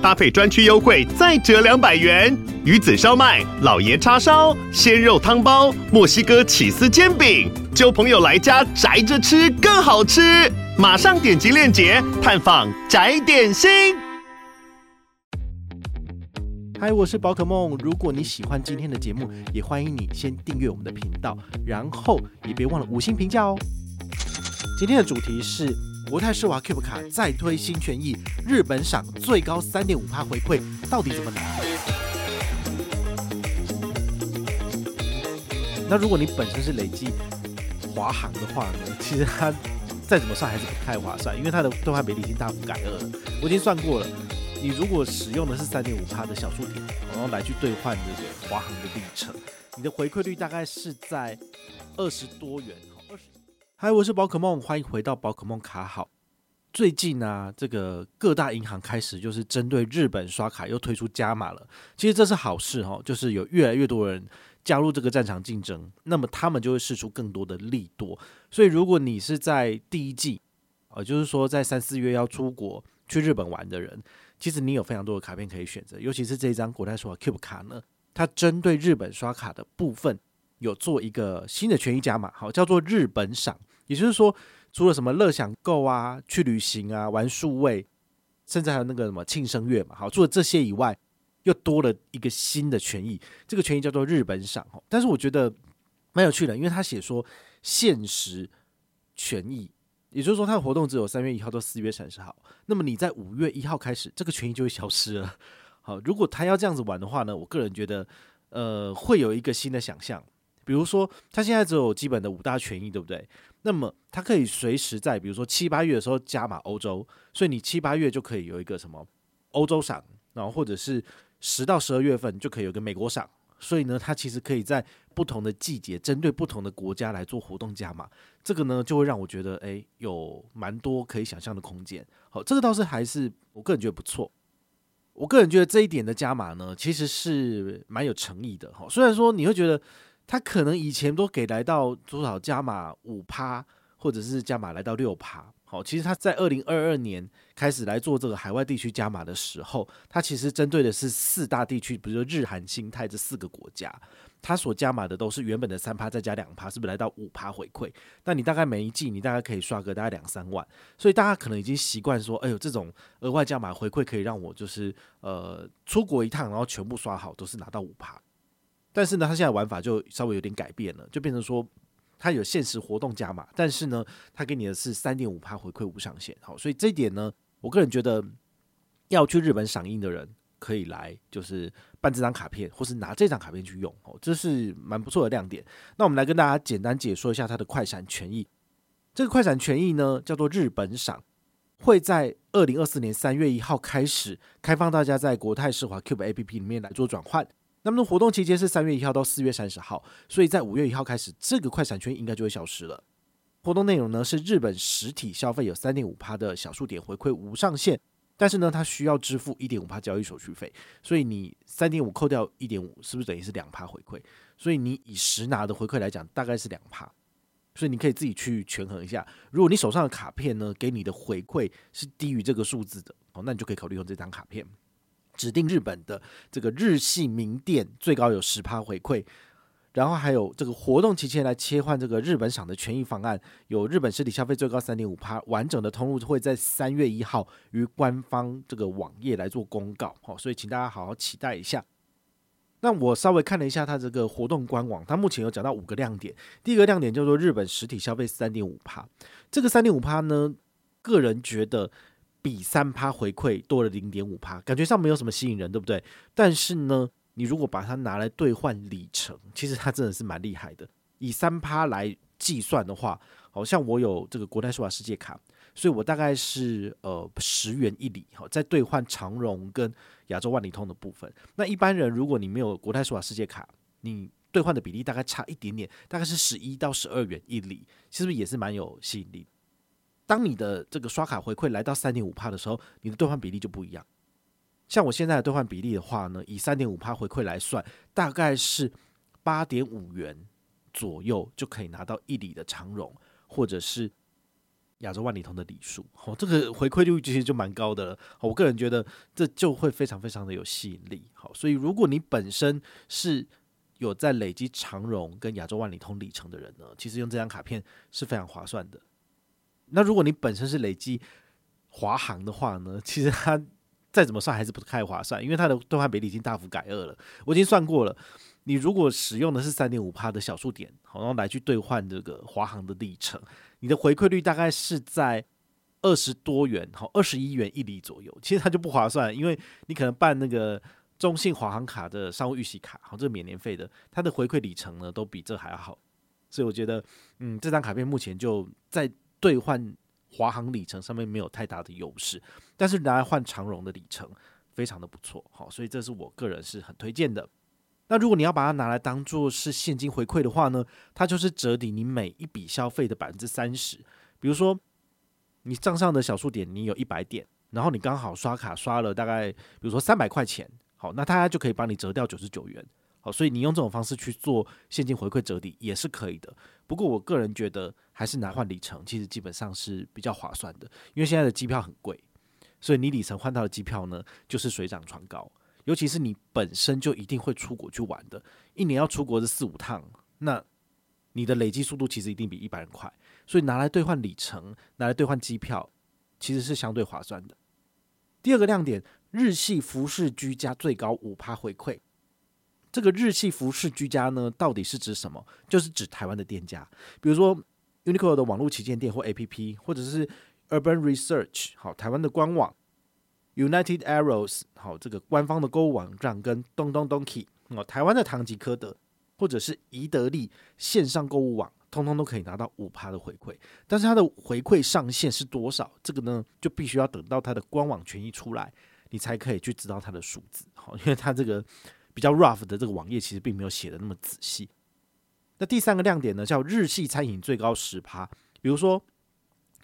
搭配专区优惠再折两百元。鱼子烧麦、老爷叉烧、鲜肉汤包、墨西哥起司煎饼，揪朋友来家宅着吃更好吃。马上点击链接探访宅点心。嗨，我是宝可梦。如果你喜欢今天的节目，也欢迎你先订阅我们的频道，然后也别忘了五星评价哦。今天的主题是国泰世华 Cube 卡再推新权益，日本赏最高三点五趴回馈，到底怎么拿？那如果你本身是累积华航的话呢，其实它。再怎么算还是不太划算，因为它的兑换比例已经大幅改二了。我已经算过了，你如果使用的是三点五趴的小数点，然后来去兑换这个华航的里程，你的回馈率大概是在二十多元。嗨，我是宝可梦，欢迎回到宝可梦卡好。最近呢、这个各大银行开始就是针对日本刷卡又推出加码了。其实这是好事哈，就是有越来越多人。加入这个战场竞争，那么他们就会试出更多的利多。所以，如果你是在第一季，呃，就是说在三四月要出国去日本玩的人，其实你有非常多的卡片可以选择。尤其是这张国泰世华 Cube 卡呢，它针对日本刷卡的部分有做一个新的权益加码，好，叫做日本赏。也就是说，除了什么乐享购啊、去旅行啊、玩数位，甚至还有那个什么庆生月嘛，好，除了这些以外。又多了一个新的权益，这个权益叫做日本赏，但是我觉得蛮有趣的，因为他写说限时权益，也就是说它的活动只有三月一号到四月三十号，那么你在五月一号开始，这个权益就会消失了。好，如果他要这样子玩的话呢，我个人觉得，呃，会有一个新的想象，比如说他现在只有基本的五大权益，对不对？那么他可以随时在，比如说七八月的时候加码欧洲，所以你七八月就可以有一个什么欧洲赏，然后或者是。十到十二月份就可以有个美国赏，所以呢，它其实可以在不同的季节，针对不同的国家来做活动加码。这个呢，就会让我觉得，诶，有蛮多可以想象的空间。好，这个倒是还是我个人觉得不错。我个人觉得这一点的加码呢，其实是蛮有诚意的。好，虽然说你会觉得他可能以前都给来到多少加码五趴，或者是加码来到六趴。好，其实他在二零二二年开始来做这个海外地区加码的时候，他其实针对的是四大地区，比如说日韩新泰这四个国家，他所加码的都是原本的三趴再加两趴，是不是来到五趴回馈？那你大概每一季你大概可以刷个大概两三万，所以大家可能已经习惯说，哎呦，这种额外加码回馈可以让我就是呃出国一趟，然后全部刷好都是拿到五趴。但是呢，他现在玩法就稍微有点改变了，就变成说。它有限时活动加码，但是呢，它给你的是三点五趴回馈无上限。好，所以这一点呢，我个人觉得要去日本赏樱的人可以来，就是办这张卡片，或是拿这张卡片去用。哦，这是蛮不错的亮点。那我们来跟大家简单解说一下它的快闪权益。这个快闪权益呢，叫做日本赏，会在二零二四年三月一号开始开放，大家在国泰世华 Cube APP 里面来做转换。那么活动期间是三月一号到四月三十号，所以在五月一号开始，这个快闪圈应该就会消失了。活动内容呢是日本实体消费有三点五趴的小数点回馈无上限，但是呢它需要支付一点五趴交易手续费，所以你三点五扣掉一点五，是不是等于是两趴回馈？所以你以实拿的回馈来讲，大概是两趴，所以你可以自己去权衡一下。如果你手上的卡片呢给你的回馈是低于这个数字的，哦，那你就可以考虑用这张卡片。指定日本的这个日系名店最高有十趴回馈，然后还有这个活动期间来切换这个日本赏的权益方案，有日本实体消费最高三点五趴，完整的通路会在三月一号于官方这个网页来做公告，好，所以请大家好好期待一下。那我稍微看了一下它这个活动官网，它目前有讲到五个亮点，第一个亮点叫做日本实体消费三点五趴，这个三点五趴呢，个人觉得。比三趴回馈多了零点五趴，感觉上没有什么吸引人，对不对？但是呢，你如果把它拿来兑换里程，其实它真的是蛮厉害的。以三趴来计算的话，好像我有这个国泰世华世界卡，所以我大概是呃十元一里，好，在兑换长荣跟亚洲万里通的部分。那一般人如果你没有国泰世华世界卡，你兑换的比例大概差一点点，大概是十一到十二元一里，是不是也是蛮有吸引力？当你的这个刷卡回馈来到三点五趴的时候，你的兑换比例就不一样。像我现在的兑换比例的话呢，以三点五趴回馈来算，大概是八点五元左右就可以拿到一里的长荣，或者是亚洲万里通的里数。哦，这个回馈率其实就蛮高的了。我个人觉得这就会非常非常的有吸引力。好，所以如果你本身是有在累积长荣跟亚洲万里通里程的人呢，其实用这张卡片是非常划算的。那如果你本身是累积华航的话呢，其实它。再怎么算还是不太划算，因为它的兑换比例已经大幅改二了。我已经算过了，你如果使用的是三点五趴的小数点，好然后来去兑换这个华航的里程，你的回馈率大概是在二十多元，好，二十一元一里左右。其实它就不划算，因为你可能办那个中信华航卡的商务预习卡，好，这个免年费的，它的回馈里程呢都比这还要好。所以我觉得，嗯，这张卡片目前就在兑换。华航里程上面没有太大的优势，但是拿来换长荣的里程非常的不错，好，所以这是我个人是很推荐的。那如果你要把它拿来当做是现金回馈的话呢，它就是折抵你每一笔消费的百分之三十。比如说你账上的小数点你有一百点，然后你刚好刷卡刷了大概比如说三百块钱，好，那它就可以帮你折掉九十九元。所以你用这种方式去做现金回馈折抵也是可以的。不过我个人觉得还是拿换里程，其实基本上是比较划算的。因为现在的机票很贵，所以你里程换到的机票呢，就是水涨船高。尤其是你本身就一定会出国去玩的，一年要出国的四五趟，那你的累积速度其实一定比一般人快。所以拿来兑换里程，拿来兑换机票，其实是相对划算的。第二个亮点，日系服饰居家最高五趴回馈。这个日系服饰居家呢，到底是指什么？就是指台湾的店家，比如说 Uniqlo 的网络旗舰店或 APP，或者是 Urban Research 好台湾的官网，United Arrows 好这个官方的购物网站，跟东东 Donkey 哦台湾的唐吉诃德，或者是宜得利线上购物网，通通都可以拿到五趴的回馈。但是它的回馈上限是多少？这个呢，就必须要等到它的官网权益出来，你才可以去知道它的数字。好，因为它这个。比较 rough 的这个网页其实并没有写的那么仔细。那第三个亮点呢，叫日系餐饮最高十趴，比如说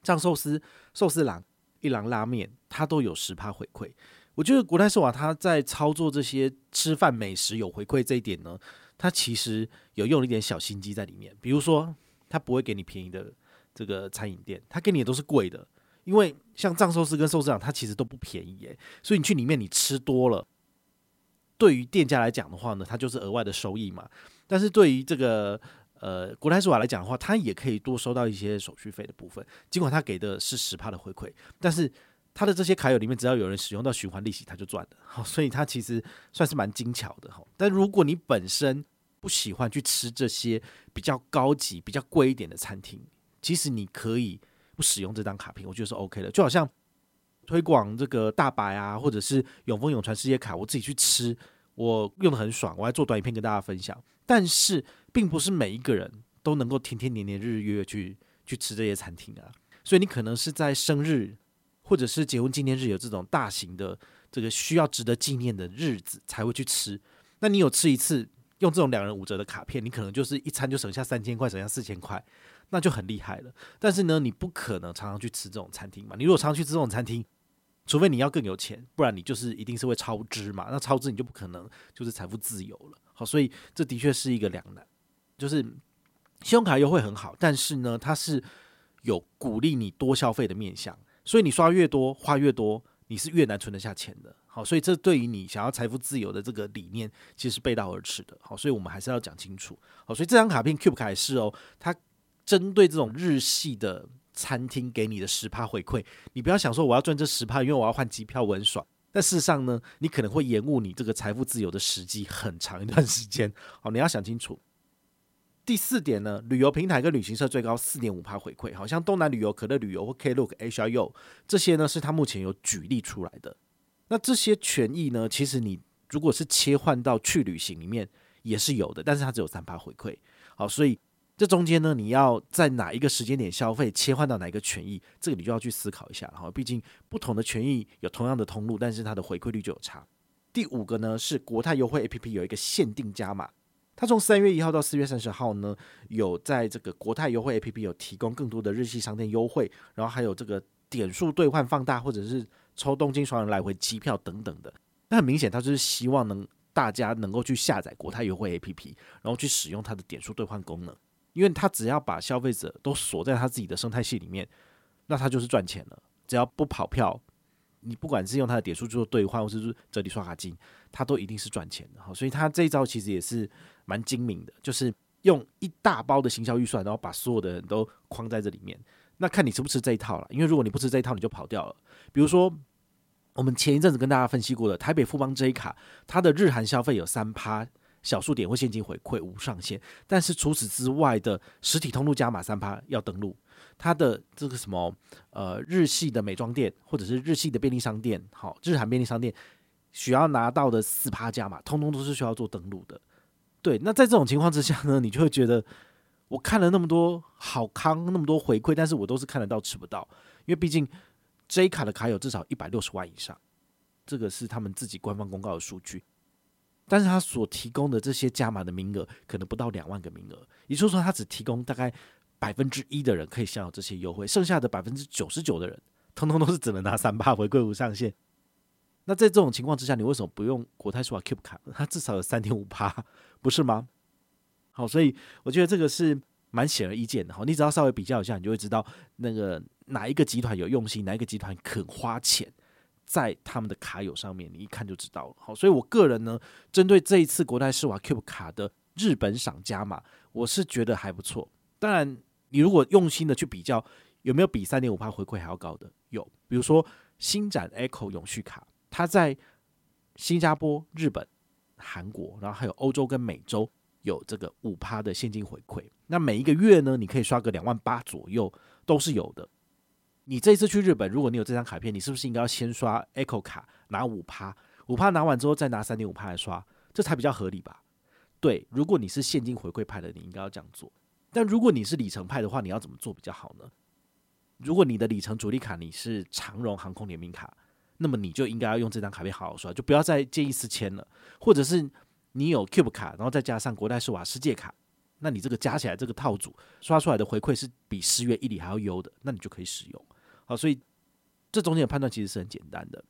藏寿司、寿司郎、一郎拉面，它都有十趴回馈。我觉得国泰世华它在操作这些吃饭美食有回馈这一点呢，它其实有用了一点小心机在里面。比如说，它不会给你便宜的这个餐饮店，它给你的都是贵的，因为像藏寿司跟寿司郎，它其实都不便宜耶。所以你去里面你吃多了。对于店家来讲的话呢，它就是额外的收益嘛。但是对于这个呃国泰世华来讲的话，它也可以多收到一些手续费的部分。尽管它给的是十帕的回馈，但是它的这些卡友里面，只要有人使用到循环利息，它就赚了。好，所以它其实算是蛮精巧的哈。但如果你本身不喜欢去吃这些比较高级、比较贵一点的餐厅，其实你可以不使用这张卡片，我觉得是 OK 的。就好像。推广这个大白啊，或者是永丰永传世界卡，我自己去吃，我用得很爽，我还做短影片跟大家分享。但是，并不是每一个人都能够天天年年日日月月去去吃这些餐厅啊。所以，你可能是在生日或者是结婚纪念日有这种大型的这个需要值得纪念的日子才会去吃。那你有吃一次用这种两人五折的卡片，你可能就是一餐就省下三千块，省下四千块，那就很厉害了。但是呢，你不可能常常去吃这种餐厅嘛。你如果常常去吃这种餐厅，除非你要更有钱，不然你就是一定是会超支嘛。那超支你就不可能就是财富自由了。好，所以这的确是一个两难，就是信用卡优惠很好，但是呢，它是有鼓励你多消费的面向，所以你刷越多花越多，你是越难存得下钱的。好，所以这对于你想要财富自由的这个理念，其实背道而驰的。好，所以我们还是要讲清楚。好，所以这张卡片 Cube 卡也是哦，它针对这种日系的。餐厅给你的十趴回馈，你不要想说我要赚这十趴，因为我要换机票，我很爽。但事实上呢，你可能会延误你这个财富自由的时机很长一段时间。好，你要想清楚。第四点呢，旅游平台跟旅行社最高四点五趴回馈，好像东南旅游、可乐旅游或 Klook、HRU 这些呢，是他目前有举例出来的。那这些权益呢，其实你如果是切换到去旅行里面也是有的，但是它只有三趴回馈。好，所以。这中间呢，你要在哪一个时间点消费，切换到哪一个权益，这个你就要去思考一下。哈，毕竟不同的权益有同样的通路，但是它的回馈率就有差。第五个呢，是国泰优惠 APP 有一个限定加码，它从三月一号到四月三十号呢，有在这个国泰优惠 APP 有提供更多的日系商店优惠，然后还有这个点数兑换放大，或者是抽东京双人来回机票等等的。那很明显，它就是希望能大家能够去下载国泰优惠 APP，然后去使用它的点数兑换功能，因为他只要把消费者都锁在他自己的生态系里面，那他就是赚钱了。只要不跑票，你不管是用他的点数做兑换，或者是折抵刷卡金，他都一定是赚钱的。好，所以他这一招其实也是蛮精明的，就是用一大包的行销预算，然后把所有的人都框在这里面。那看你吃不吃这一套了，因为如果你不吃这一套，你就跑掉了。比如说。我们前一阵子跟大家分析过的台北富邦 J 卡，它的日韩消费有三趴小数点或现金回馈无上限，但是除此之外的实体通路加码三趴要登录，它的这个什么呃日系的美妆店或者是日系的便利商店，好日韩便利商店需要拿到的四趴加码，通通都是需要做登录的。对，那在这种情况之下呢，你就会觉得我看了那么多好康，那么多回馈，但是我都是看得到吃不到，因为毕竟。J 卡的卡友至少一百六十万以上，这个是他们自己官方公告的数据。但是他所提供的这些加码的名额可能不到两万个名额，也就是说，他只提供大概百分之一的人可以享有这些优惠，剩下的百分之九十九的人，通通都是只能拿三八回馈无上限。那在这种情况之下，你为什么不用国泰世华 Cube 卡？它至少有三点五八，不是吗？好，所以我觉得这个是。蛮显而易见的哈，你只要稍微比较一下，你就会知道那个哪一个集团有用心，哪一个集团肯花钱在他们的卡友上面，你一看就知道了。好，所以我个人呢，针对这一次国泰世华 Cube 卡的日本赏加码，我是觉得还不错。当然，你如果用心的去比较，有没有比三点五趴回馈还要高的？有，比如说星展 Echo 永续卡，它在新加坡、日本、韩国，然后还有欧洲跟美洲。有这个五趴的现金回馈，那每一个月呢，你可以刷个两万八左右，都是有的。你这一次去日本，如果你有这张卡片，你是不是应该要先刷 Echo 卡拿五趴？五趴拿完之后再拿三点五趴来刷，这才比较合理吧？对，如果你是现金回馈派的，你应该要这样做。但如果你是里程派的话，你要怎么做比较好呢？如果你的里程主力卡你是长荣航空联名卡，那么你就应该要用这张卡片好好刷，就不要再借一次签了，或者是。你有 Cube 卡，然后再加上国泰世华世界卡，那你这个加起来这个套组刷出来的回馈是比十元一里还要优的，那你就可以使用。好，所以这中间的判断其实是很简单的。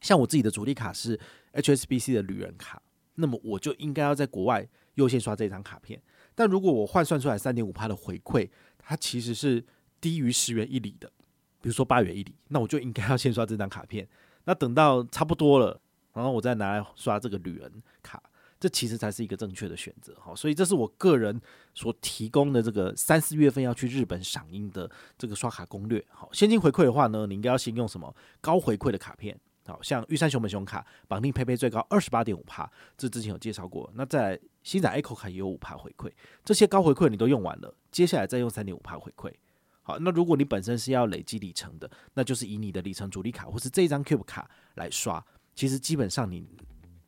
像我自己的主力卡是 HSBC 的旅人卡，那么我就应该要在国外优先刷这张卡片。但如果我换算出来三点五趴的回馈，它其实是低于十元一里的，比如说八元一里，那我就应该要先刷这张卡片。那等到差不多了，然后我再拿来刷这个旅人卡。这其实才是一个正确的选择，好，所以这是我个人所提供的这个三四月份要去日本赏樱的这个刷卡攻略。好，现金回馈的话呢，你应该要先用什么高回馈的卡片？好，像玉山熊本熊卡绑定佩佩最高二十八点五趴，这之前有介绍过。那在新展 Echo 卡也有五趴回馈，这些高回馈你都用完了，接下来再用三点五趴回馈。好，那如果你本身是要累积里程的，那就是以你的里程主力卡或是这张 Cube 卡来刷，其实基本上你。